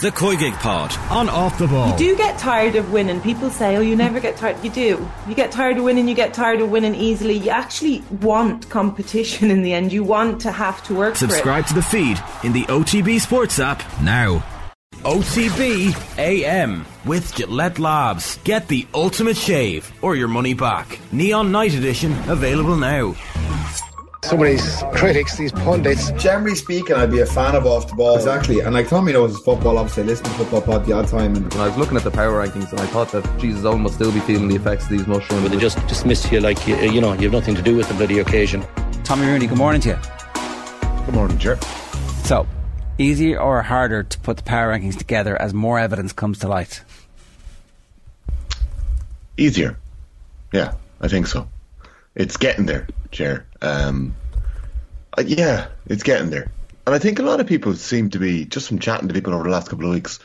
the Koigig Pod on Off the Ball. You do get tired of winning. People say, oh, you never get tired. You do. You get tired of winning, you get tired of winning easily. You actually want competition in the end. You want to have to work Subscribe to the feed in the OTB Sports app now. OTB AM with Gillette Labs. Get the ultimate shave or your money back. Neon Night Edition available now. Some of these critics, these pundits. Generally speaking, I'd be a fan of off the ball. Exactly, and like Tommy knows football. Obviously, I listen to football pod the odd time. And when I was looking at the power rankings, and I thought that Jesus Owen must still be feeling the effects of these mushrooms. But they just dismiss you like you, you know you have nothing to do with the bloody occasion. Tommy Rooney, good morning to you. Good morning, Ger. So, easier or harder to put the power rankings together as more evidence comes to light? Easier. Yeah, I think so. It's getting there, Ger. Um, uh, yeah, it's getting there. And I think a lot of people seem to be, just from chatting to people over the last couple of weeks,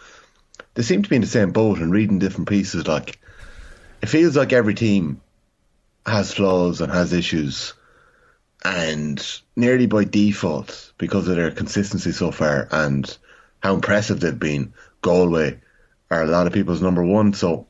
they seem to be in the same boat and reading different pieces. Like, it feels like every team has flaws and has issues. And nearly by default, because of their consistency so far and how impressive they've been, Galway are a lot of people's number one. So,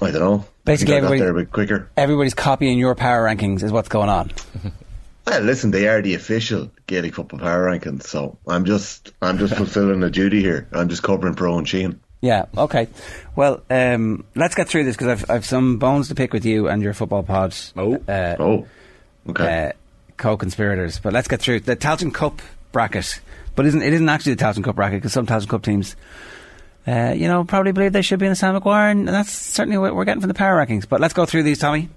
I don't know. Basically, everybody, there a bit quicker. everybody's copying your power rankings, is what's going on. well, listen, they are the official Gaelic football power rankings, so I'm just I'm just fulfilling a duty here. I'm just covering Pro and Sheehan. Yeah. Okay. Well, um, let's get through this because I've I've some bones to pick with you and your football pod. Oh. Uh, oh. Okay. Uh, co-conspirators, but let's get through the Tailteann Cup bracket. But isn't it isn't actually the Tailteann Cup bracket because some Tailteann Cup teams uh, you know, probably believe they should be in the Sam Maguire, and that's certainly what we're getting from the power rankings. But let's go through these, Tommy.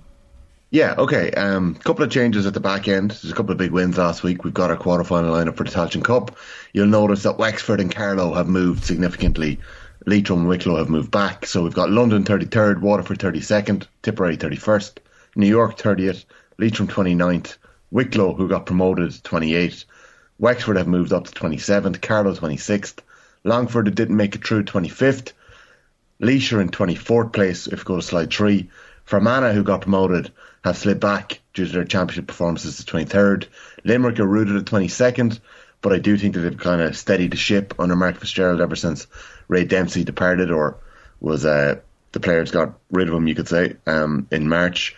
Yeah, okay. A um, couple of changes at the back end. There's a couple of big wins last week. We've got our quarter-final lineup for the Tailteann Cup. You'll notice that Wexford and Carlow have moved significantly. Leitrim and Wicklow have moved back. So we've got London 33rd, Waterford 32nd, Tipperary 31st, New York 30th, Leitrim 29th, Wicklow, who got promoted, 28th. Wexford have moved up to 27th, Carlow 26th, Longford didn't make it through 25th. Laois in 24th place if you go to slide 3. Fermanagh, who got promoted, have slid back due to their championship performances to 23rd. Limerick are rooted at 22nd, but I do think that they've kind of steadied the ship under Mark Fitzgerald ever since Ray Dempsey departed or was uh, the players got rid of him, you could say, um, in March.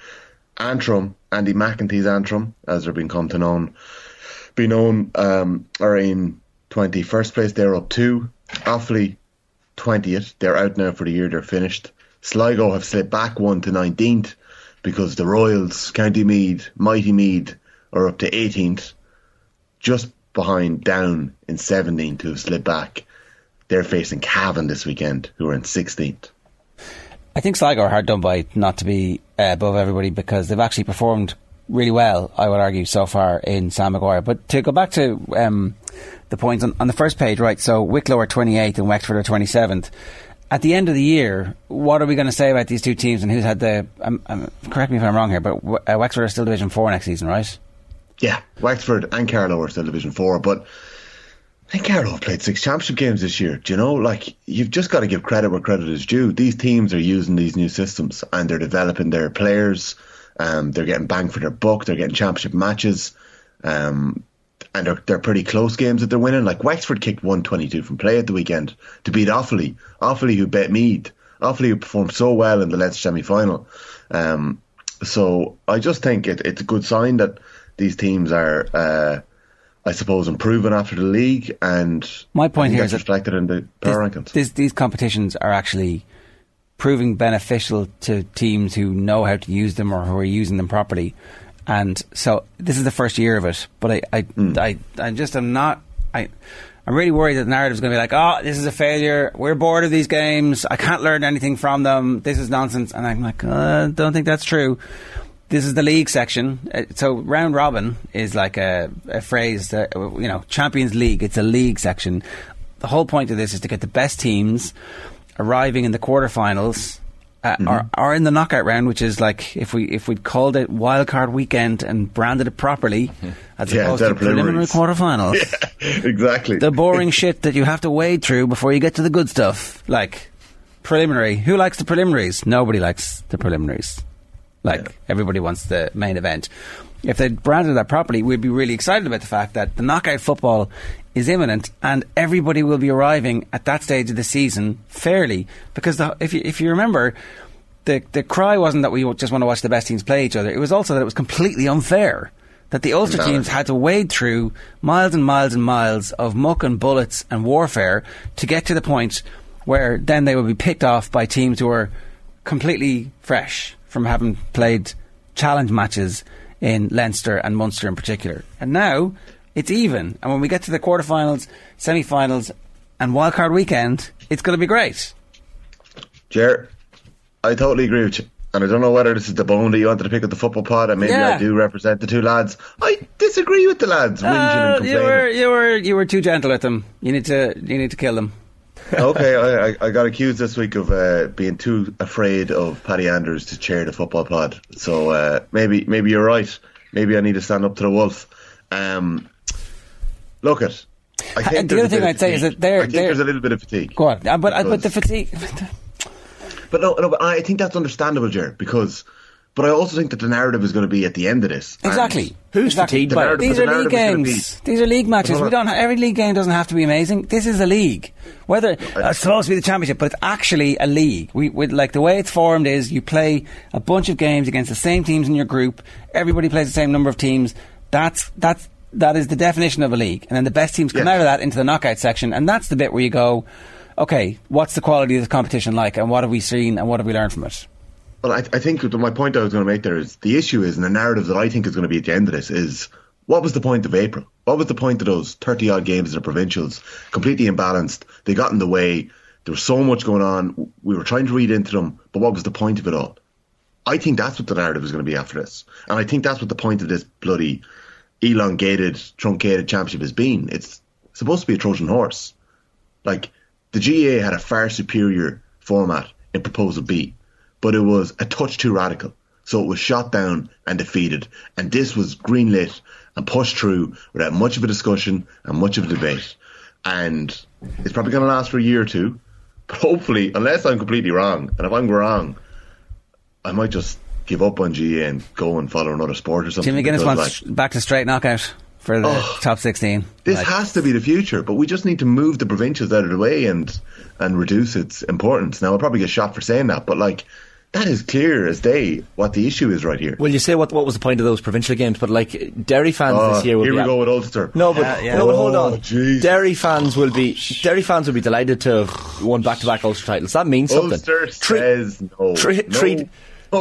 Antrim, Andy McEntee's Antrim, as they're being come to known, be known, um, are in 21st place. They're up two. Offaly 20th. They're out now for the year. They're finished. Sligo have slipped back one to 19th because the Royals, County Meath, Mighty Meath are up to 18th, just behind Down in 17th who have slipped back. They're facing Cavan this weekend, who are in 16th. I think Sligo are hard done by not to be uh, above everybody because they've actually performed really well, I would argue, so far in Sam Maguire. But to go back to um, the points on, on the first page, right? So Wicklow are 28th and Wexford are 27th. At the end of the year, what are we going to say about these two teams and who's had the? Um, um, correct me if I'm wrong here, but uh, Wexford are still Division Four next season, right? Yeah, Wexford and Carlow are still Division Four, but I think Carlow have played six championship games this year. Do you know, like you've just got to give credit where credit is due. These teams are using these new systems and they're developing their players. Um, they're getting bang for their buck. They're getting championship matches. Um, and they're, they're pretty close games that they're winning. Like Wexford kicked 122 from play at the weekend to beat Offaly. Offaly who bet Meath. Offaly who performed so well in the Leinster semi-final. Um, so I just think it, it's a good sign that these teams are, uh, I suppose, improving after the league. And my point here is reflected in the power this, rankings. This, these competitions are actually proving beneficial to teams who know how to use them or who are using them properly. And so this is the first year of it, but I, I, mm. I, I just am not. I, I'm really worried that the narrative is going to be like, oh, this is a failure. We're bored of these games. I can't learn anything from them. This is nonsense. And I'm like, uh, don't think that's true. This is the league section. Uh, so round robin is like a, a phrase that, you know, Champions League. It's a league section. The whole point of this is to get the best teams arriving in the quarterfinals uh, mm-hmm. or, or in the knockout round, which is like if we if we'd called it wildcard weekend and branded it properly, as yeah, opposed to preliminary quarterfinals. Yeah, exactly. The boring shit that you have to wade through before you get to the good stuff, like preliminary. Who likes the preliminaries? Nobody likes the preliminaries. Like yeah. everybody wants the main event. If they'd branded that properly, we'd be really excited about the fact that the knockout football is imminent, and everybody will be arriving at that stage of the season fairly. Because the, if you, if you remember, the the cry wasn't that we just want to watch the best teams play each other. It was also that it was completely unfair that the Ulster teams had to wade through miles and miles and miles of muck and bullets and warfare to get to the point where then they would be picked off by teams who are completely fresh from having played challenge matches in Leinster and Munster in particular. And now it's even. And when we get to the quarterfinals, semi finals, and wildcard weekend, it's going to be great. Ger, I totally agree with you. And I don't know whether this is the bone that you wanted to pick up the football pod, and maybe Yeah. I do represent the two lads. I disagree with the lads Uh, you were you were you were too gentle with them. You need to you need to kill them. okay, I, I, I got accused this week of uh, being too afraid of Paddy Andrews to chair the football pod. So uh, maybe maybe you're right. Maybe I need to stand up to the wolf. Um, look at. I Ha- think the other thing I'd say is that they're- I think they're- there's a little bit of fatigue. Go on, uh, but uh, but the fatigue. But no, no, but I think that's understandable, Jared, because. But I also think that the narrative is going to be at the end of this. and- Exactly. Who's exactly. fatigued by it? These are narrative league is gonna games. These are league matches. We don't. Every league game doesn't have to be amazing. This is a league. Whether uh, it's supposed to be the championship, but it's actually a league. We, we like the way it's formed is you play a bunch of games against the same teams in your group. Everybody plays the same number of teams. That's that's that is the definition of a league. And then the best teams come Yes. out of that into the knockout section, and that's the bit where you go, okay, what's the quality of the competition like, and what have we seen, and what have we learned from it? Well, I, I think my point I was going to make there is the issue is, and the narrative that I think is going to be at the end of this is what was the point of April? What was the point of those 30 odd games in the provincials? Completely imbalanced. They got in the way. There was so much going on. We were trying to read into them, but what was the point of it all? I think that's what the narrative is going to be after this. And I think that's what the point of this bloody elongated, truncated championship has been. It's supposed to be a Trojan horse. Like, the GAA had a far superior format in Proposal B, but it was a touch too radical. So it was shot down and defeated. And this was greenlit and pushed through without much of a discussion and much of a debate. And it's probably going to last for a year or two. But hopefully, unless I'm completely wrong, and if I'm wrong, I might just give up on GAA and go and follow another sport or something. Jimmy McGuinness because, wants like, back to straight knockout for the Oh. top 16. this Like- has to be the future, but we just need to move the provincials out of the way and and reduce its importance. Now, I'll probably get shot for saying that, but like that is clear as day what the issue is right here. Well, you say what what was the point of those provincial games, but like Derry fans Oh, this year will here be we at- go with Ulster. No, but Yeah, yeah. no, but hold Oh, on. Jesus. Derry fans will be Derry fans will be delighted to have won back to back Ulster titles. That means something. Ulster Treat- says no. treat- no, treat-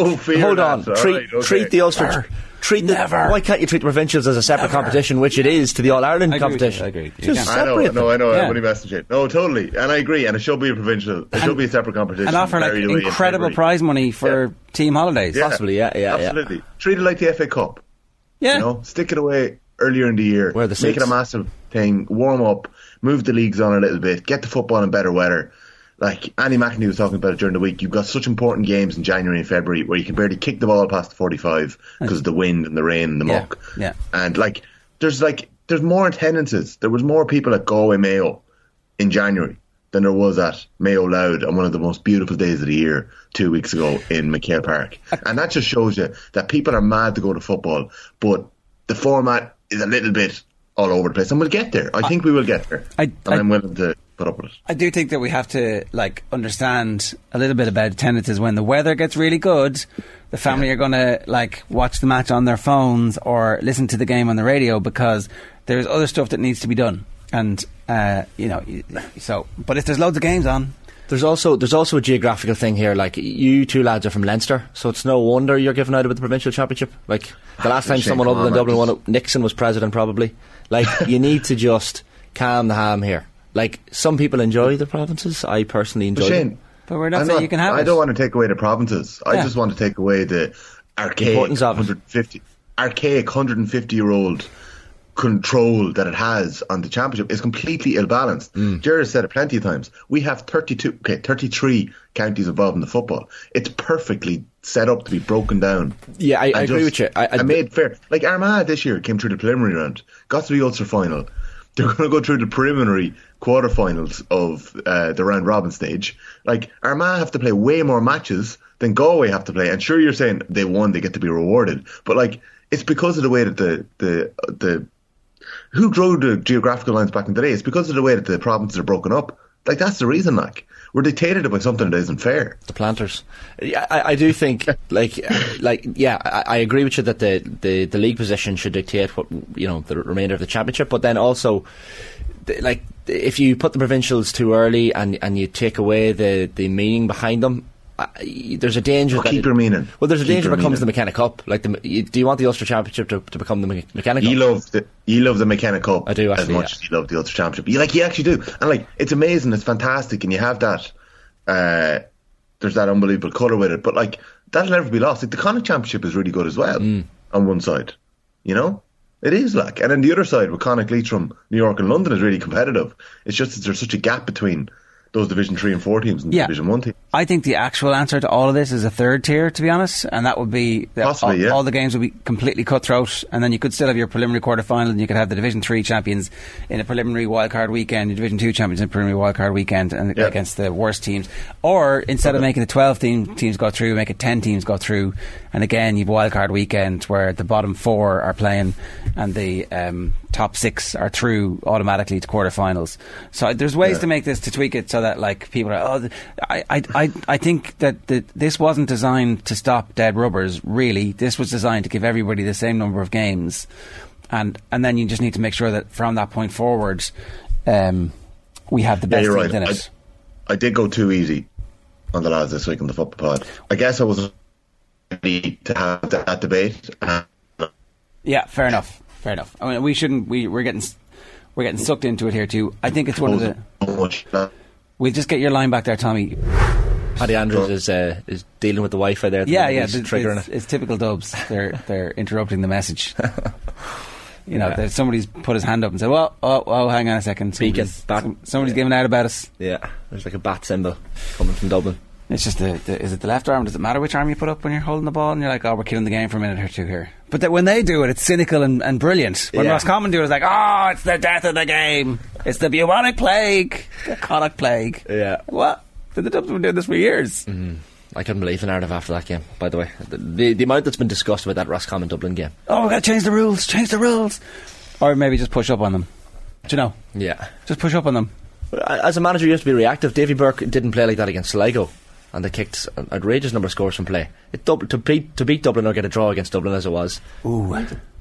no fear hold on. Treat right, okay. treat the Ulster. Treat the, Never. Why can't you treat the provincials as a separate competition, which it is to the All Ireland I agree you, competition? I agree. You Just can. I know, separate no, them. I know. Yeah. I'm only messing shit. No, totally, and I agree. And it should be a provincial. It should be a separate competition. and offer like Buried in incredible prize money for team holidays. Yeah. Possibly, yeah, yeah, yeah. Absolutely. Treat it like the FA Cup. Yeah. You know, stick it away earlier in the year. Where the make it a massive thing. Warm up. Move the leagues on a little bit. Get the football in better weather. Like Andy McInerney was talking about it during the week. You've got such important games in January and February where you can barely kick the ball past the forty-five hmm. because of the wind and the rain and the Yeah, muck. yeah. And like, there's like there's more attendances. There was more people at Galway Mayo in January than there was at Mayo Louth on one of the most beautiful days of the year two weeks ago in McHale Park. And that just shows you that people are mad to go to football, but the format is a little bit all over the place. And we'll get there. I think we will get there. I- and I- I'm willing to put up with it. I do think that we have to like understand a little bit about attendances when the weather gets really good. The family are going to like watch the match on their phones or listen to the game on the radio because there's other stuff that needs to be done. And uh, you know, so but if there's loads of games on, There's also there's also a geographical thing here. Like you two lads are from Leinster, so it's no wonder you're giving out about the provincial championship. Like the last time someone other than Dublin won it, Nixon was president probably. Like you need to just calm the ham here. Like some people enjoy the provinces. I personally enjoy But them. But we're not I'm saying you can have I it. don't want to take away the provinces. I just want to take away the archaic Importance of it. 150, archaic 150 year old control that it has on the championship is completely ill balanced. Mm. Jared said it plenty of times. We have 32, okay, 33 counties involved in the football. It's perfectly set up to be broken down. Yeah, I, I And agree just- with you. I, I, and made fair. Like Armagh this year came through the preliminary round, got to the Ulster final. They're going to go through the preliminary quarterfinals of uh, the round robin stage. Like Armagh have to play way more matches than Galway have to play. And sure, you're saying they won, they get to be rewarded, but like it's because of the way that the the the who drew the geographical lines back in the day? It's because of the way that the provinces are broken up. Like that's the reason. Like we're dictated by something that isn't fair. the planters. Yeah, I, I do think, like, like, yeah, I, I agree with you that the, the, the league position should dictate what you know the remainder of the championship. But then also, like, if you put the provincials too early and and you take away the the meaning behind them. I, there's a danger. Well, that keep your meaning. Well, there's a Keep danger it becomes the. McKenna Cup. Like, the, do you want the Ulster Championship to, to become the Me- McKenna Cup? You love the you love the McKenna Cup I do, as much yeah. as you love the Ulster Championship. You like you actually do, and like it's amazing, it's fantastic, and you have that. Uh, there's that unbelievable colour with it, but like that'll never be lost. Like the Connacht Championship is really good as well Mm. on one side, you know. It is like, and then the other side with Connacht, Leitrim, New York, and London is really competitive. It's just that there's such a gap between those Division Three and Four teams and Yeah. Division One teams. I think the actual answer to all of this is a third tier, to be honest, and that would be Possibly, all, yeah. all the games would be completely cutthroat, and then you could still have your preliminary quarter final, and you could have the Division Three champions in a preliminary wildcard weekend, your Division Two champions in a preliminary wildcard weekend, and Yeah. against the worst teams. Or instead of making the twelve team teams go through, make it ten teams go through, and again you've a wildcard weekend where the bottom four are playing, and the um, top six are through automatically to quarterfinals. So there's ways Yeah. to make this to tweak it so that like people are. Oh, I, I, I, I think that the, this wasn't designed to stop dead rubbers. Really, this was designed to give everybody the same number of games, and and then you just need to make sure that from that point forward, um, we have the best you're right. in I, it. I did go too easy on the lads this week on the football pod. I guess I was ready to have that, that debate. Yeah, fair enough. Fair enough. I mean, we shouldn't. We we're getting we're getting sucked into it here too. I think it's one of the. So much that- We'll just get your line back there, Tommy. Paddy Andrews is uh, is dealing with the Wi-Fi there. the Yeah, yeah, th- triggering it's, it. it's typical Dubs. They're they're interrupting the message. You know, Yeah. somebody's put his hand up and said, "Well, oh, oh, hang on a second, Beacon, somebody's, bat- somebody's yeah. giving out about us." Yeah, there's like a bat symbol coming from Dublin. It's just the, the is it the left arm? Does it matter which arm you put up when you're holding the ball? And you're like, "Oh, we're killing the game for a minute or two here." But that when they do it, it's cynical and, and brilliant. When Yeah. Roscommon do it, it's like, "Oh, it's the death of the game. It's the bubonic plague, the colic plague." Yeah. What? The Dubs have been doing this for years. Mm-hmm. I couldn't believe the narrative after that game. By the way, the, the, the amount that's been discussed about that Roscommon Dublin game. Oh, we got to change the rules. Change the rules. Or maybe just push up on them. Do you know? Yeah. Just push up on them. Uh, as a manager, you have to be reactive. Davy Burke didn't play like that against Sligo, and they kicked an outrageous number of scores from play. It dub- to beat to beat Dublin or get a draw against Dublin as it was. Ooh.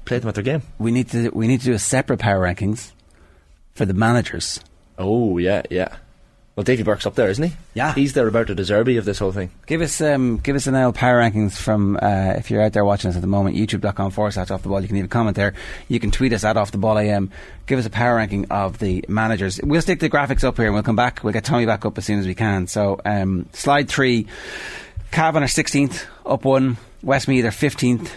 Play them at their game. We need to we need to do a separate power rankings for the managers. Oh yeah, yeah. Well, Davy Burke's up there, isn't he? Yeah. He's there about the Deserby of this whole thing. Give us um give us an L power rankings from uh, if you're out there watching us at the moment, youtube.com forward slash off the ball. You can leave a comment there. You can tweet us at off the ball I AM. Give us a power ranking of the managers. We'll stick the graphics up here and we'll come back. We'll get Tommy back up as soon as we can. So um, slide three. Cavan are 16th, up one. Westmeath are 15th.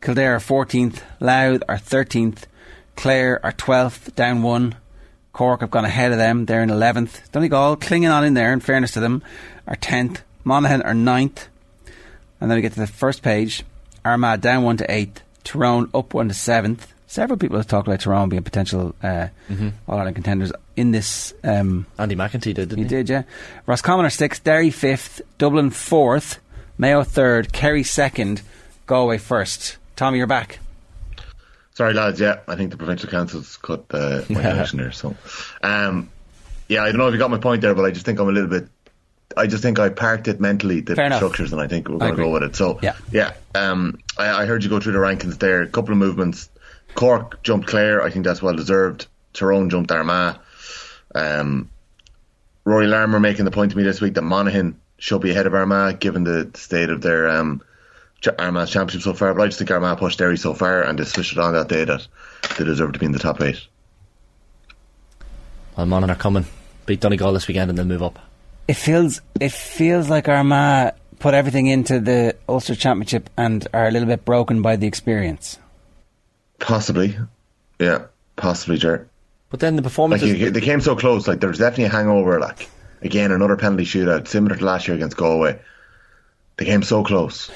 Kildare are 14th. Louth are 13th. Clare are 12th, down one. Cork have gone ahead of them. They're in 11th. Donegal, clinging on in there, in fairness to them, are 10th. Monaghan are 9th. And then we get to the first page. Armagh down one to 8th. Tyrone up one to 7th. Several people have talked about Tyrone being potential uh, All Ireland contenders in this. Um, Andy McEntee did, didn't he? he did, yeah. Roscommon are 6th. Derry 5th. Dublin 4th. Mayo 3rd. Kerry 2nd. Galway 1st. Tommy, you're back. Sorry, lads. Yeah, I think the provincial councils cut uh, my election there. So, um, yeah, I don't know if you got my point there, but I just think I'm a little bit. I just think I parked it mentally the Fair enough. structures, and I think we're going to go with it. So, Yeah. yeah. Um, I, I heard you go through the rankings there. A couple of movements. Cork jumped Clare. I think that's well deserved. Tyrone jumped Armagh. Um, Rory Larmer making the point to me this week that Monaghan should be ahead of Armagh, given the state of their um, Armagh's um, championship so far. But I just think Armagh pushed Derry so far, and they switched it on that day that they deserve to be in the top eight. Well, Monaghan are coming. Beat Donegal this weekend and then move up. it feels it feels like Armagh put everything into the Ulster Championship and are a little bit broken by the experience. Possibly, yeah, possibly, Ger. But then the like you, they came so close. Like there's definitely a hangover. Like again, another penalty shootout, similar to last year against Galway. They came so close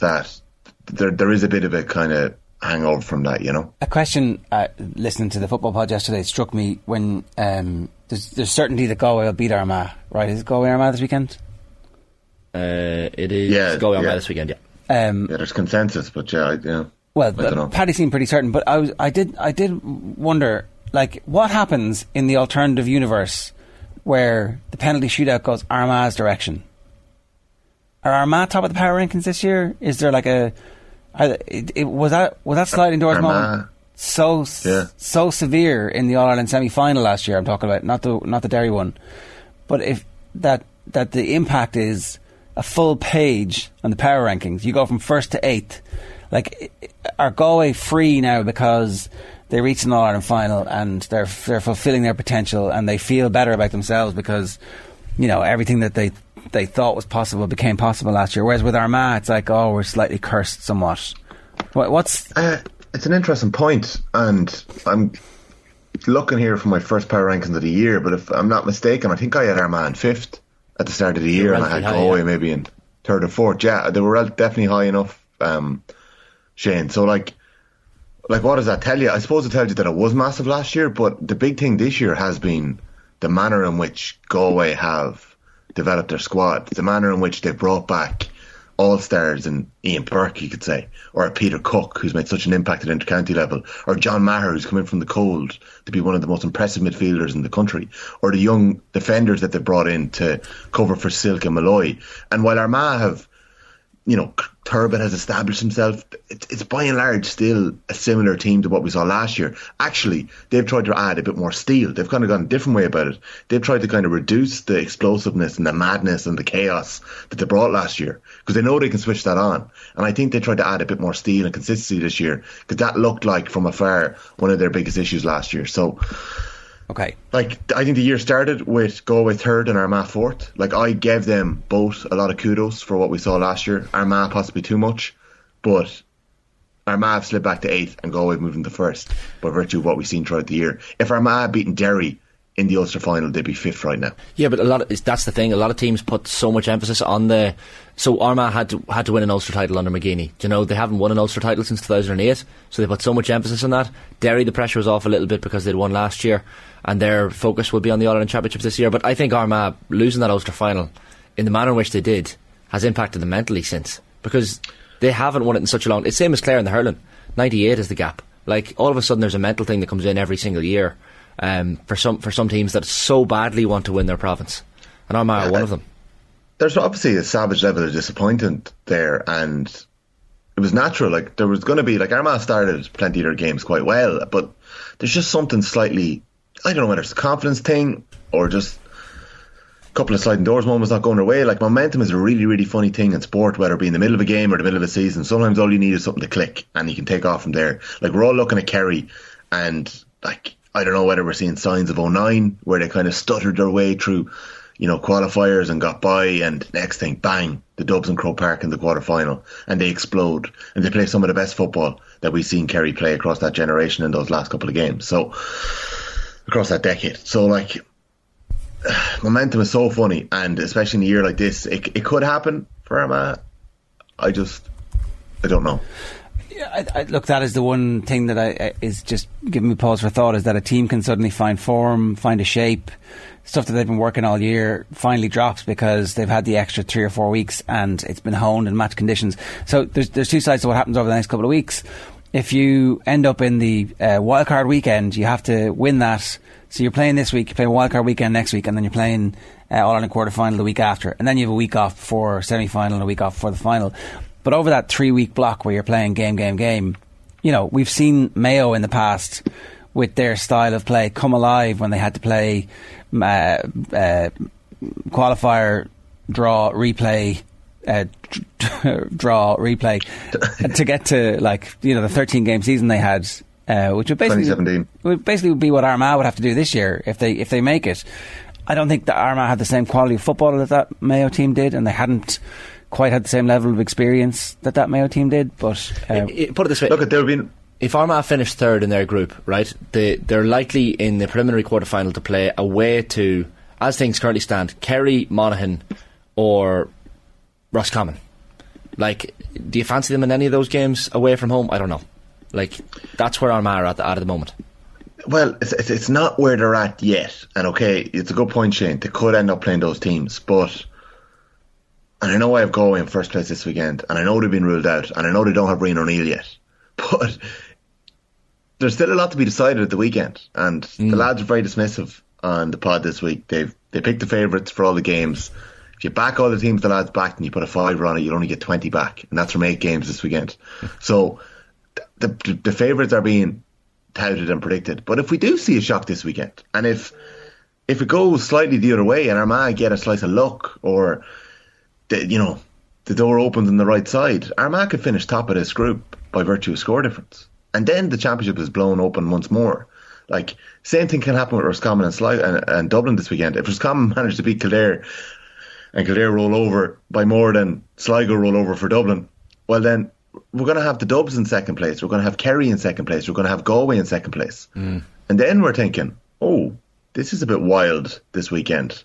that there there is a bit of a kind of hangover from that, you know. A question uh, listening to the football pod yesterday struck me when um, there's, there's certainty that Galway will beat Armagh. Right? Is it Galway Armagh this weekend? uh, it is Yeah, going on yeah. this weekend, yeah. Um, Yeah, there's consensus, but yeah, I, yeah. Well, I don't know. Paddy seemed pretty certain, but I was, I did, I did wonder, like, what happens in the alternative universe where the penalty shootout goes Armagh's direction? Are Armagh top of the power rankings this year? Is there like a, it, it, was that was that sliding doors Armagh- moment so Yeah. so severe in the All Ireland semi final last year? I'm talking about not the not the Derry one, but if that that the impact is a full page on the power rankings, you go from first to eighth. Like, are Galway free now because they reached an All Ireland final and they're they're fulfilling their potential and they feel better about themselves because you know everything that they they thought was possible became possible last year. Whereas with Armagh, it's like, oh, we're slightly cursed somewhat. What, what's Uh, it's an interesting point, and I'm looking here for my first power rankings of the year. But if I'm not mistaken, I think I had Armagh in fifth at the start of the year, and I had relatively high, Galway yeah. maybe in third or fourth. Yeah, they were definitely high enough, um, Shane. So like, like what does that tell you? I suppose it tells you that it was massive last year, but the big thing this year has been the manner in which Galway have developed their squad, the manner in which they brought back all stars and Ian Burke, you could say, or Peter Cooke, who's made such an impact at intercounty level, or John Maher, who's come in from the cold to be one of the most impressive midfielders in the country, or the young defenders that they brought in to cover for Silke and Molloy. And while Armagh have you know, Turbitt has established himself. It's, it's by and large still a similar team to what we saw last year. Actually, they've tried to add a bit more steel. They've kind of gone a different way about it. They've tried to kind of reduce the explosiveness and the madness and the chaos that they brought last year because they know they can switch that on. And I think they tried to add a bit more steel and consistency this year because that looked like from afar one of their biggest issues last year. So okay? like I think the year started with Galway third and Armagh fourth. Like I gave them both a lot of kudos for what we saw last year. Armagh possibly too much, but Armagh have slid back to eighth and Galway moved into first by virtue of what we've seen throughout the year. If Armagh had beaten Derry in the Ulster final, they'd be fifth right now. Yeah, but a lot of, that's the thing. A lot of teams put so much emphasis on the. So Armagh had to had to win an Ulster title under McGeeney. You know they haven't won an Ulster title since 2008, so they put so much emphasis on that. Derry, the pressure was off a little bit because they'd won last year, and their focus will be on the All Ireland Championships this year. But I think Armagh losing that Ulster final in the manner in which they did has impacted them mentally since because they haven't won it in such a long. It's same as Clare in the hurling. 98 is the gap. Like all of a sudden, there's a mental thing that comes in every single year um, for some for some teams that so badly want to win their province, and Armagh are one of them. There's obviously a savage level of disappointment there, and it was natural. Like there was going to be like Armagh started plenty of their games quite well, but there's just something slightly. I don't know whether it's a confidence thing or just a couple of sliding doors moments not going their way. Like momentum is a really, really funny thing in sport, whether it be in the middle of a game or the middle of a season. Sometimes all you need is something to click, and you can take off from there. Like we're all looking at Kerry, and like I don't know whether we're seeing signs of 09 where they kind of stuttered their way through, you know, qualifiers and got by, and next thing, bang, the Dubs and Croke Park in the quarter final, and they explode, and they play some of the best football that we've seen Kerry play across that generation in those last couple of games. So across that decade. So like momentum is so funny, and especially in a year like this, it, it could happen for Armagh. I just, I don't know. I, I, look, that is the one thing that I, is just giving me pause for thought is that a team can suddenly find form, find a shape, stuff that they've been working all year finally drops because they've had the extra three or four weeks and it's been honed in match conditions. So there's there's two sides to what happens over the next couple of weeks. If you end up in the uh, wildcard weekend, you have to win that. So you're playing this week, you play a wildcard weekend next week, and then you're playing uh, All Ireland quarter final the week after, and then you have a week off for semi final and a week off for the final. But over that three week block where you're playing game, game, game, you know, we've seen Mayo in the past with their style of play come alive when they had to play uh, uh, qualifier, draw, replay, uh, draw, replay to get to like you know the 13 game season they had. Uh, which would basically 2017. would basically be what Armagh would have to do this year if they if they make it. I don't think that Armagh had the same quality of football that that Mayo team did, and they hadn't quite had the same level of experience that that Mayo team did. But uh, I- I- put it this way: Look, there have been if Armagh finish third in their group, right, they they're likely in the preliminary quarter final to play away to, as things currently stand, Kerry, Monaghan, or Roscommon. Like, do you fancy them in any of those games away from home? I don't know. Like, that's where Armagh are at, the, at the moment. Well, it's, it's it's not where they're at yet, and okay, it's a good point, Shane. They could end up playing those teams, but and I know I have Galway in first place this weekend, and I know they've been ruled out, and I know they don't have Rian O'Neill yet, but there's still a lot to be decided at the weekend, and Mm. the lads are very dismissive on the pod this week. They've they picked the favourites for all the games. If you back all the teams the lads backed and you put a fiver on it, you'll only get twenty back, and that's from eight games this weekend. So the the, the favourites are being touted and predicted. But if we do see a shock this weekend, and if if it goes slightly the other way, and Armagh get a slice of luck, or the, you know the door opens on the right side, Armagh could finish top of this group by virtue of score difference, and then the championship is blown open once more. Like same thing can happen with Roscommon and, Sli- and, and Dublin this weekend. If Roscommon manage to beat Kildare and Kildare roll over by more than Sligo roll over for Dublin, well then we're going to have the Dubs in second place. We're going to have Kerry in second place. We're going to have Galway in second place. Mm. And then we're thinking, oh, this is a bit wild this weekend.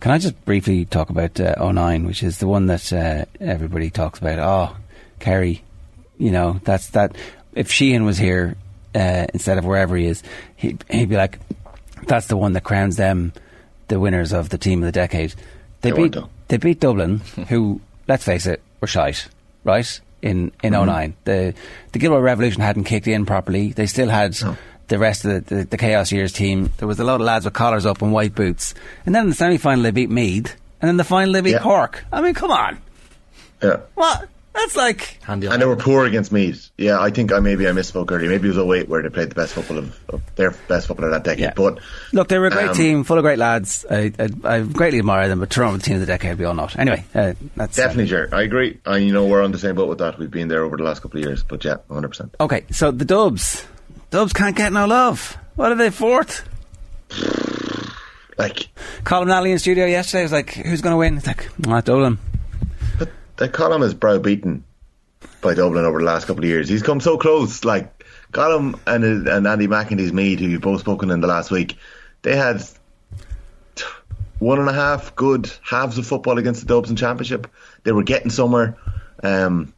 Can I just briefly talk about uh, 09, which is the one that uh, everybody talks about? Oh, Kerry, you know, that's that. If Sheehan was here uh, instead of wherever he is, he, he'd be like, that's the one that crowns them the winners of the team of the decade. They, They beat they beat Dublin, who, let's face it, were shite, right? In in Mm-hmm. 09. The the Gilroy Revolution hadn't kicked in properly. They still had the rest of the, the, the Chaos Years team. There was a lot of lads with collars up and white boots. And then in the semi final they beat Meath. And in the final they beat Yeah. Cork. I mean, come on. Yeah. What? That's like. Handy And they were poor against Meath. Yeah, I think I maybe I misspoke earlier. Maybe it was 08 where they played the best football of, of their best football of that decade. Yeah. But Look, they were a great Um, team, full of great lads. I, I, I greatly admire them, but Toronto, the team of the decade, we all know it. Anyway, uh, that's. uh, definitely, Ger. I agree. And you know, we're on the same boat with that. We've been there over the last couple of years. But yeah, 100%. okay, so the Dubs. Dubs can't get no love. What are they, fourth? Like, Colin Nally in studio yesterday was like, who's going to win? It's like, ah, Dublin. but the Colm is browbeaten by Dublin over the last couple of years. He's come so close. Like, Colm and, and Andy McIntyre's Meath, who you've both spoken in the last week, they had one and a half good halves of football against the Dubs in Championship. They were getting somewhere. Um,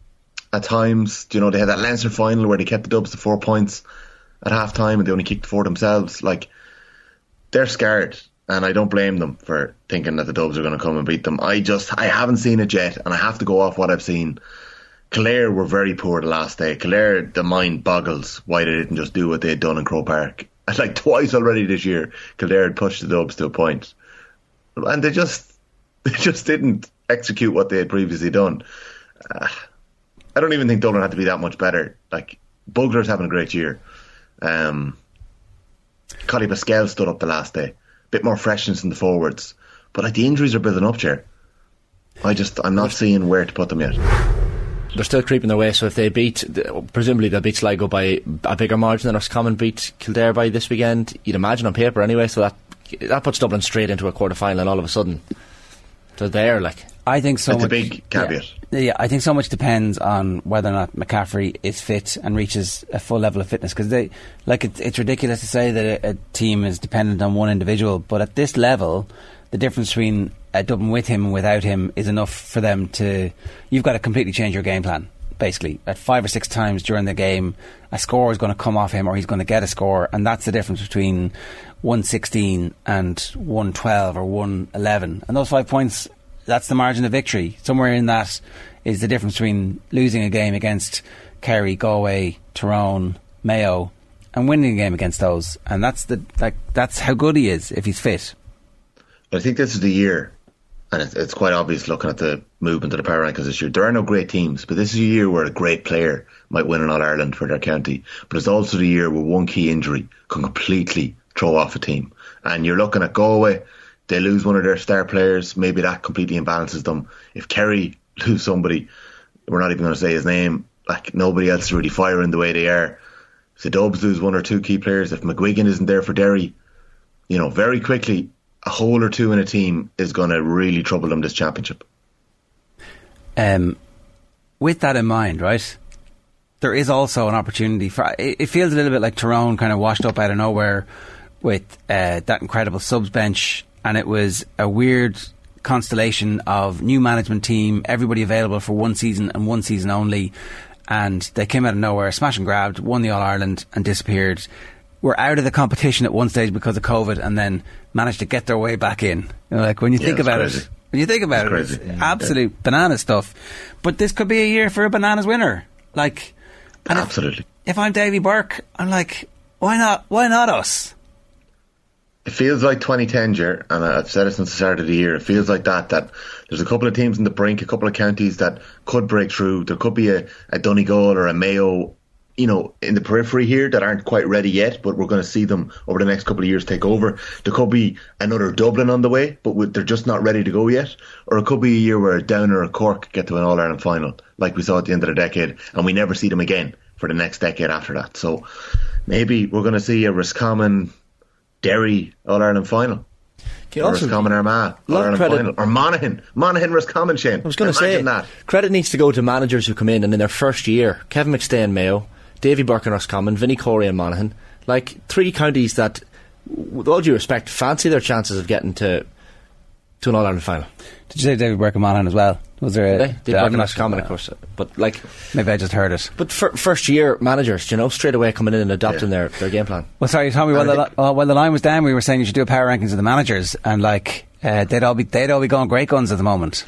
at times, you know, they had that Leinster final where they kept the Dubs to four points at half time and they only kicked four themselves. Like, they're scared, and I don't blame them for thinking that the Dubs are going to come and beat them. I just, I haven't seen it yet, and I have to go off what I've seen. Clare were very poor the last day. Clare, the mind boggles why they didn't just do what they had done in Croke Park. Like twice already this year, Kildare had pushed the Dubs to a point, and they just, they just didn't execute what they had previously done. Uh, I don't even think Dublin had to be that much better. Like Bugler's having a great year. Um, Collie Basquel stood up the last day. A bit more freshness in the forwards. But like the injuries are building up, Chair. I just I'm not seeing where to put them yet. They're still creeping their way, so if they beat, presumably they'll beat Sligo by a bigger margin than Roscommon beat Kildare by this weekend. You'd imagine on paper anyway, so that that puts Dublin straight into a quarter final, and all of a sudden they're there. Like I think so It's a big caveat. Yeah, yeah, I think so much depends on whether or not McCaffrey is fit and reaches a full level of fitness. Because they, like, it, it's ridiculous to say that a, a team is dependent on one individual, but at this level, the difference between a Dublin with him and without him is enough for them to. You've got to completely change your game plan. Basically, at five or six times during the game, a score is going to come off him, or he's going to get a score, and that's the difference between one sixteen and one twelve or one eleven. And those five points that's the margin of victory. Somewhere in that is the difference between losing a game against Kerry, Galway, Tyrone, Mayo, and winning a game against those. And that's the like that's how good he is if he's fit. I think this is the year, and it's, it's quite obvious looking at the movement of the power rankings this year. There are no great teams, but this is a year where a great player might win an All Ireland for their county. But it's also the year where one key injury can completely throw off a team. And you're looking at Galway, they lose one of their star players, maybe that completely imbalances them. If Kerry lose somebody, we're not even going to say his name, like nobody else is really firing the way they are. If the Dubs lose one or two key players, if McGuigan isn't there for Derry, you know, very quickly, a hole or two in a team is going to really trouble them this championship. Um, with that in mind, right? There is also an opportunity for. It, feels a little bit like Tyrone kind of washed up out of nowhere with uh, that incredible subs bench, and it was a weird constellation of new management team, everybody available for one season and one season only, and they came out of nowhere, smash and grabbed, won the All Ireland, and disappeared. Were out of the competition at one stage because of COVID, and then managed to get their way back in. You know, like when you Yeah, think about crazy. it, when you think about It's it, it's absolute banana stuff. But this could be a year for a bananas winner. Like And if- Absolutely. If I'm Davy Burke, I'm like, why not? Why not us? It feels like 2010, Ger, and I've said it since the start of the year. It feels like that, that there's a couple of teams in the brink, a couple of counties that could break through. There could be a, a Donegal or a Mayo, you know, in the periphery here that aren't quite ready yet, but we're going to see them over the next couple of years take over. There could be another Dublin on the way, but they're just not ready to go yet. Or it could be a year where a Down or Cork get to an All Ireland final, like we saw at the end of the decade, and we never see them again for the next decade after that. So maybe we're going to see a Roscommon Derry All Ireland final. Can you Or also- Roscommon Armagh All Ireland credit- final. Or Monaghan. Monaghan Roscommon Shane. I was going to say, that. credit needs to go to managers who come in and in their first year, Kevin McStay and Mayo, Davy Burke and Roscommon, Vinnie Corey and Monaghan, like three counties that, with all due respect, fancy their chances of getting to to an All Ireland final. Did you say David Burke and Monaghan as well? Was there a They, Davy the- Burke I'm and not- of course, but like, Maybe I just heard it. but fir- first year managers, you know, straight away coming in and adopting their, their game plan. Well, sorry, Tommy. While I the, think- li- uh, while the line was down, we were saying you should do a power rankings of the managers, and like uh, they'd all be they'd all be going great guns at the moment.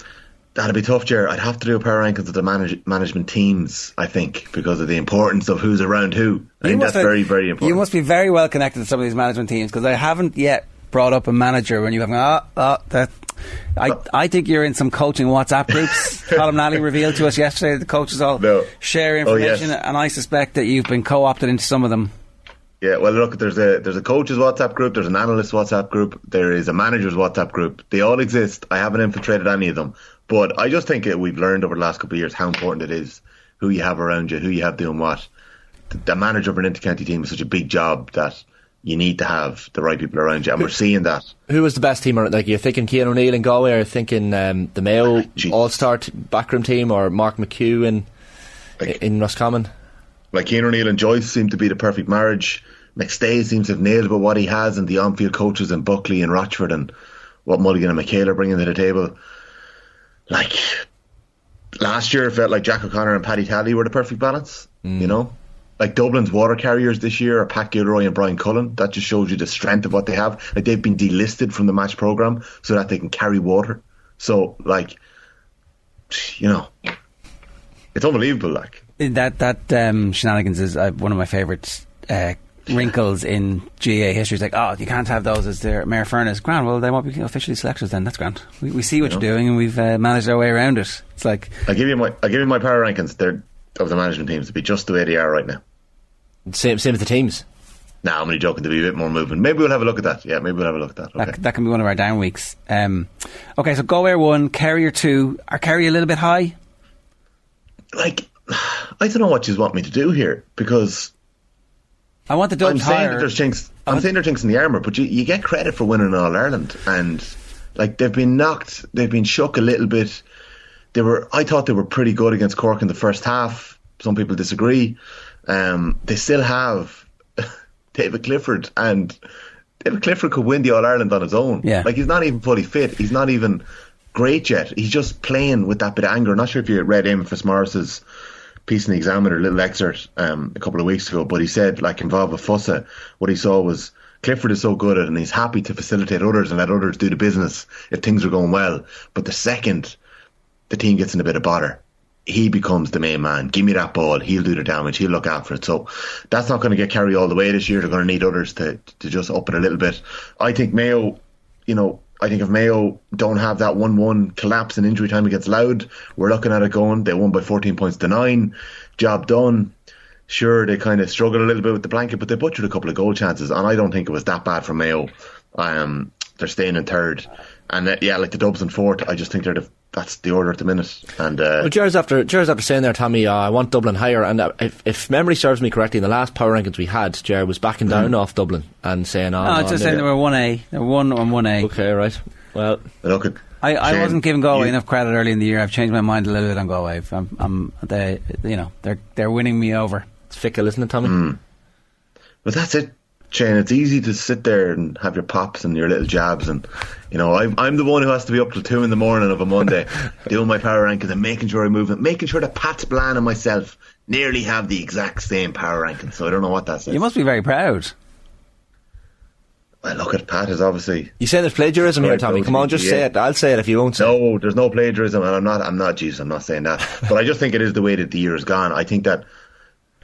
That'd be tough, Ger. I'd have to do a power rankings of the manage- management teams, I think, because of the importance of who's around who. I think that's be- very, very important. You must be very well connected to some of these management teams because I haven't yet brought up a manager when you have ah ah that. I, I think you're in some coaching WhatsApp groups. Colin Nally revealed to us yesterday that the coaches all No. share Oh, yes. information, and I suspect that you've been co-opted into some of them. Yeah, well, look, there's a there's a coaches WhatsApp group, there's an analyst WhatsApp group, there is a managers WhatsApp group. They all exist. I haven't infiltrated any of them, but I just think we've learned over the last couple of years how important it is who you have around you, who you have doing what. The, the manager of an intercounty team is such a big job that you need to have the right people around you, and we're seeing that. Who was the best team? Like you're thinking Cian O'Neill and Galway, or thinking um, the Mayo Gee. All Star t- backroom team, or Mark McHugh in Like- in Roscommon. Like Cian O'Neill and Joyce seem to be the perfect marriage. McStay seems to have nailed about what he has, and the on-field coaches and Buckley and Rochford and what Mulligan and McHale are bringing to the table. Like last year, it felt like Jack O'Connor and Paddy Tally were the perfect balance. You know, like Dublin's water carriers this year are Pat Gilroy and Brian Cullen. That just shows you the strength of what they have. Like they've been delisted from the match program so that they can carry water. So like, you know, it's unbelievable. Like. That that um, shenanigans is uh, one of my favourite uh, wrinkles in GAA history. It's like, oh, you can't have those as their maor foirne. Grand, well, they won't be officially selectors then. That's grand. We, we see what you're doing and we've uh, managed our way around it. It's like, I give you my I give you my power rankings. They're of the management teams to be just the way they are right now. Same same with the teams. Now I'm only joking to be a bit more movement. Maybe we'll have a look at that. Yeah, maybe we'll have a look at that. that, Okay. that can be one of our down weeks. Um, okay, so Galway are one, Kerry are two. Are Kerry a little bit high? Like, I don't know what you want me to do here because I want the I'm Dubs saying higher. that there's chinks. I'm saying there's chinks in the armour, but you, you get credit for winning All Ireland, and like they've been knocked, they've been shook a little bit. They were, I thought they were pretty good against Cork in the first half. Some people disagree. Um, they still have David Clifford, and David Clifford could win the All Ireland on his own. Yeah. like he's not even fully fit. He's not even great yet. He's just playing with that bit of anger. I'm not sure if you read Eamon Fitzmaurice's piece in the Examiner, a little excerpt um, a couple of weeks ago, but he said, like involved with Fossa, what he saw was Clifford is so good at it and he's happy to facilitate others and let others do the business if things are going well. But the second the team gets in a bit of bother, he becomes the main man. Give me that ball. He'll do the damage. He'll look after it. So that's not going to get carried all the way this year. They're going to need others to, to just up it a little bit. I think Mayo, you know, I think if Mayo don't have that 1 1 collapse in injury time against Louth, we're looking at it going. They won by 14 points to 9. Job done. Sure, they kind of struggled a little bit with the blanket, but they butchered a couple of goal chances, and I don't think it was that bad for Mayo. Um, they're staying in third. And uh, yeah, like the Dubs in fourth, I just think they're the, that's the order at the minute. And uh, Well, Jared's after Jared's after saying there, Tommy. Uh, I want Dublin higher, and uh, if, if memory serves me correctly, in the last power rankings we had, Jared was backing down off Dublin and saying, "Oh, No, no, it's just saying they were one A. One on one A. okay, right." Well, look at I, I Shane, wasn't giving Galway you- enough credit early in the year. I've changed my mind a little bit on Galway. I'm, I'm they, you know, they're they're winning me over. it's fickle, isn't it, Tommy? But that's it, Shane. It's easy to sit there and have your pops and your little jabs, and you know, I'm I'm the one who has to be up till two in the morning of a Monday doing my power rankings and making sure I move it, making sure that Pat Spillane and myself nearly have the exact same power rankings. So I don't know what that says. You must be very proud. Well, look at Pat is obviously You say there's plagiarism here, Tommy. Come on, just yeah. say it. I'll say it if you won't say it. no, there's no plagiarism, and I'm not. I'm not. Jesus, I'm not saying that. but I just think it is the way that the year has gone. I think that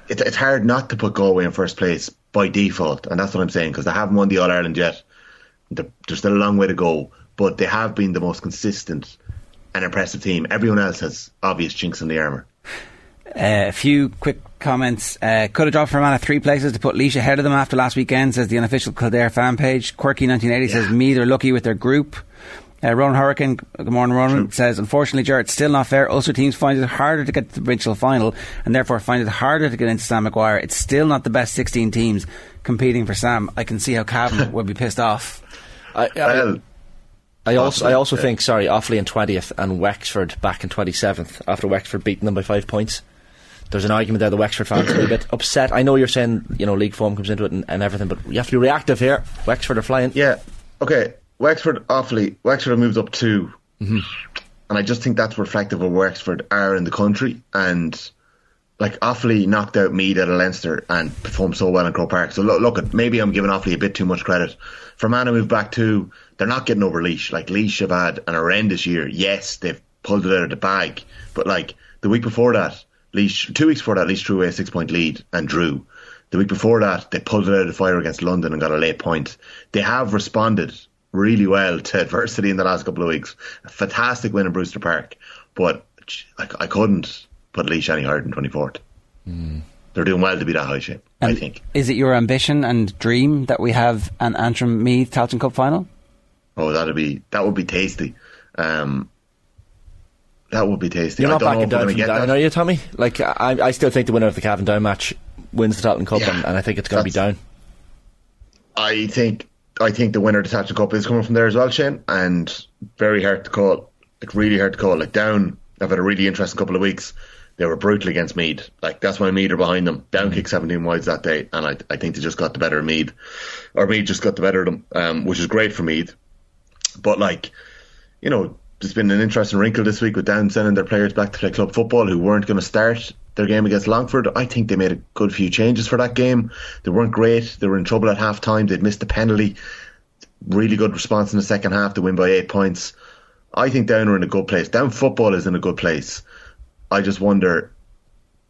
it, it's hard not to put Galway in first place by default, and that's what I'm saying because they haven't won the All Ireland yet. They're- There's still a long way to go, but they have been the most consistent and impressive team. Everyone else has obvious chinks in the armour. Uh, a few quick comments. Uh, could have dropped Fermanagh three places to put Laois ahead of them after last weekend, says the unofficial Kildare fan page. Quirky1980 says Me, they're lucky with their group. Uh, Ronan Hurricane, good morning, Ronan, says, unfortunately, Jared, it's still not fair. Ulster teams find it harder to get to the provincial final and therefore find it harder to get into Sam Maguire. It's still not the best 16 teams competing for Sam. I can see how Cavan would be pissed off. I, I, Well, I also, I also yeah. think, sorry, Offaly in 20th and Wexford back in 27th after Wexford beating them by five points. There's an argument there the Wexford fans are a bit upset. I know you're saying, you know, league form comes into it and, and everything, but you have to be reactive here. Wexford are flying. Yeah. Okay. Wexford Offaly. Wexford have moved up 2 mm-hmm. and I just think that's reflective of where Wexford are in the country. And like Offaly knocked out Meath out of Leinster and performed so well in Croke Park. So look, look at maybe I'm giving Offaly a bit too much credit. for Fermanagh moved back two. They're not getting over Laois. Like Laois have had an horrendous year. Yes, they've pulled it out of the bag, but like the week before that, Laois two weeks before that, Laois threw away a six point lead and drew. The week before that, they pulled it out of the fire against London and got a late point. They have responded really well to adversity in the last couple of weeks. A fantastic win in Brewster Park, but I, I couldn't put Laois any higher than 24th. They're doing well to be that high shape, I think. Is it your ambition and dream that we have an Antrim Meath Tailteann Cup final? Oh, that'd be that would be tasty. Um, that would be tasty. You're I not don't know backing if we're down gonna from get down, that. are you, Tommy? Like, I, I still think the winner of the Cavan Down match wins the Tailteann Cup, Yeah. and, and I think it's going to be down. I think I think the winner of the Tailteann Cup is coming from there as well, Shane, and very hard to call. Like really hard to call. Like down, I've had a really interesting couple of weeks. They were brutal against Meath. Like that's why Meath are behind them. Down kick 17 wides that day, and I I think they just got the better of Meath, or Meath just got the better of them, um, which is great for Meath. But like, you know, there's been an interesting wrinkle this week with Down sending their players back to play club football who weren't going to start their game against Longford. I think they made a good few changes for that game. They weren't great. They were in trouble at half time. They'd missed the penalty. Really good response in the second half to win by eight points. I think Down are in a good place. Down football is in a good place. I just wonder.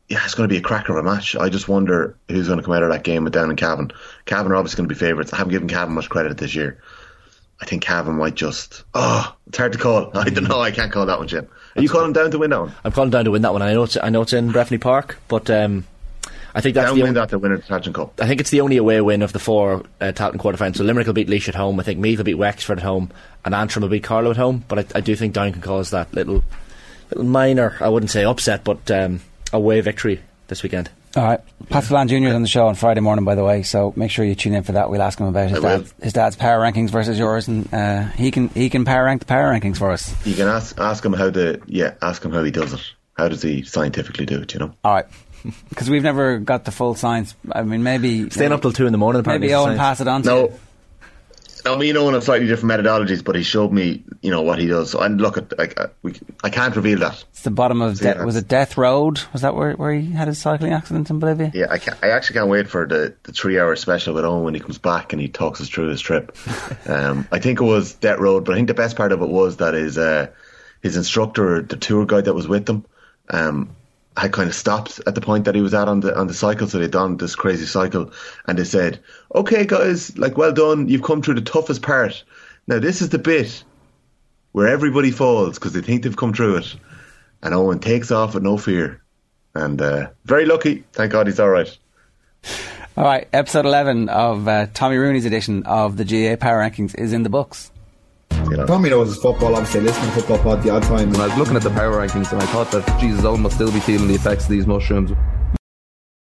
Yeah, it's going to be a cracker of a match. I just wonder who's going to come out of that game with Down and Cavan. Cavan are obviously going to be favourites. I haven't given Cavan much credit this year. I think Cavan might just. Oh, it's hard to call. I don't know. I can't call that one, Jim. Are you calling down to win that one? I'm calling down to win that one. I know it's, I know it's in Breffni Park, but um, I think that's Down the only, that to win the Tailteann Cup. I think it's the only away win of the four uh, Tailteann quarterfinals. So Limerick will beat Laois at home. I think Meath will beat Wexford at home, and Antrim will beat Carlow at home. But I, I do think Down can cause that little, little minor, I wouldn't say upset, but um, away victory this weekend. All right. Pat Spillane Jr. is on the show on Friday morning, by the way, so make sure you tune in for that. We'll ask him about his, dad, his dad's power rankings versus yours, and uh, he can he can power rank the power rankings for us. You can ask ask him how the yeah ask him how he does it. How does he scientifically do it? You know. All right. Because we've never got the full science. I mean, maybe Staying up till two in the morning. apparently, maybe Owen science. pass it on to No. I mean, you know, on slightly different methodologies, but he showed me, you know, what he does. So, and look at, like, uh, we, I can't reveal that. It's the bottom of So, yeah, was it Death Road? Was that where, where he had his cycling accident in Bolivia? Yeah, I, can't, I actually can't wait for the, the three hour special with Owen when he comes back and he talks us through his trip. um, I think it was Death Road, but I think the best part of it was that his uh, his instructor, the tour guide that was with them, um, had kind of stopped at the point that he was at on the on the cycle. So they'd done this crazy cycle, and they said, "Okay, guys, like well done. You've come through the toughest part. Now this is the bit where everybody falls because they think they've come through it." And Owen takes off with no fear, and uh, very lucky. Thank God he's all right. All right, episode 11 of uh, Tommy Rooney's edition of the GAA Power Rankings is in the books. You know. Tommy knows his football, obviously, listening to football pod the odd time. And I was looking at the power rankings and I thought that Jesus Owen must still be feeling the effects of these mushrooms.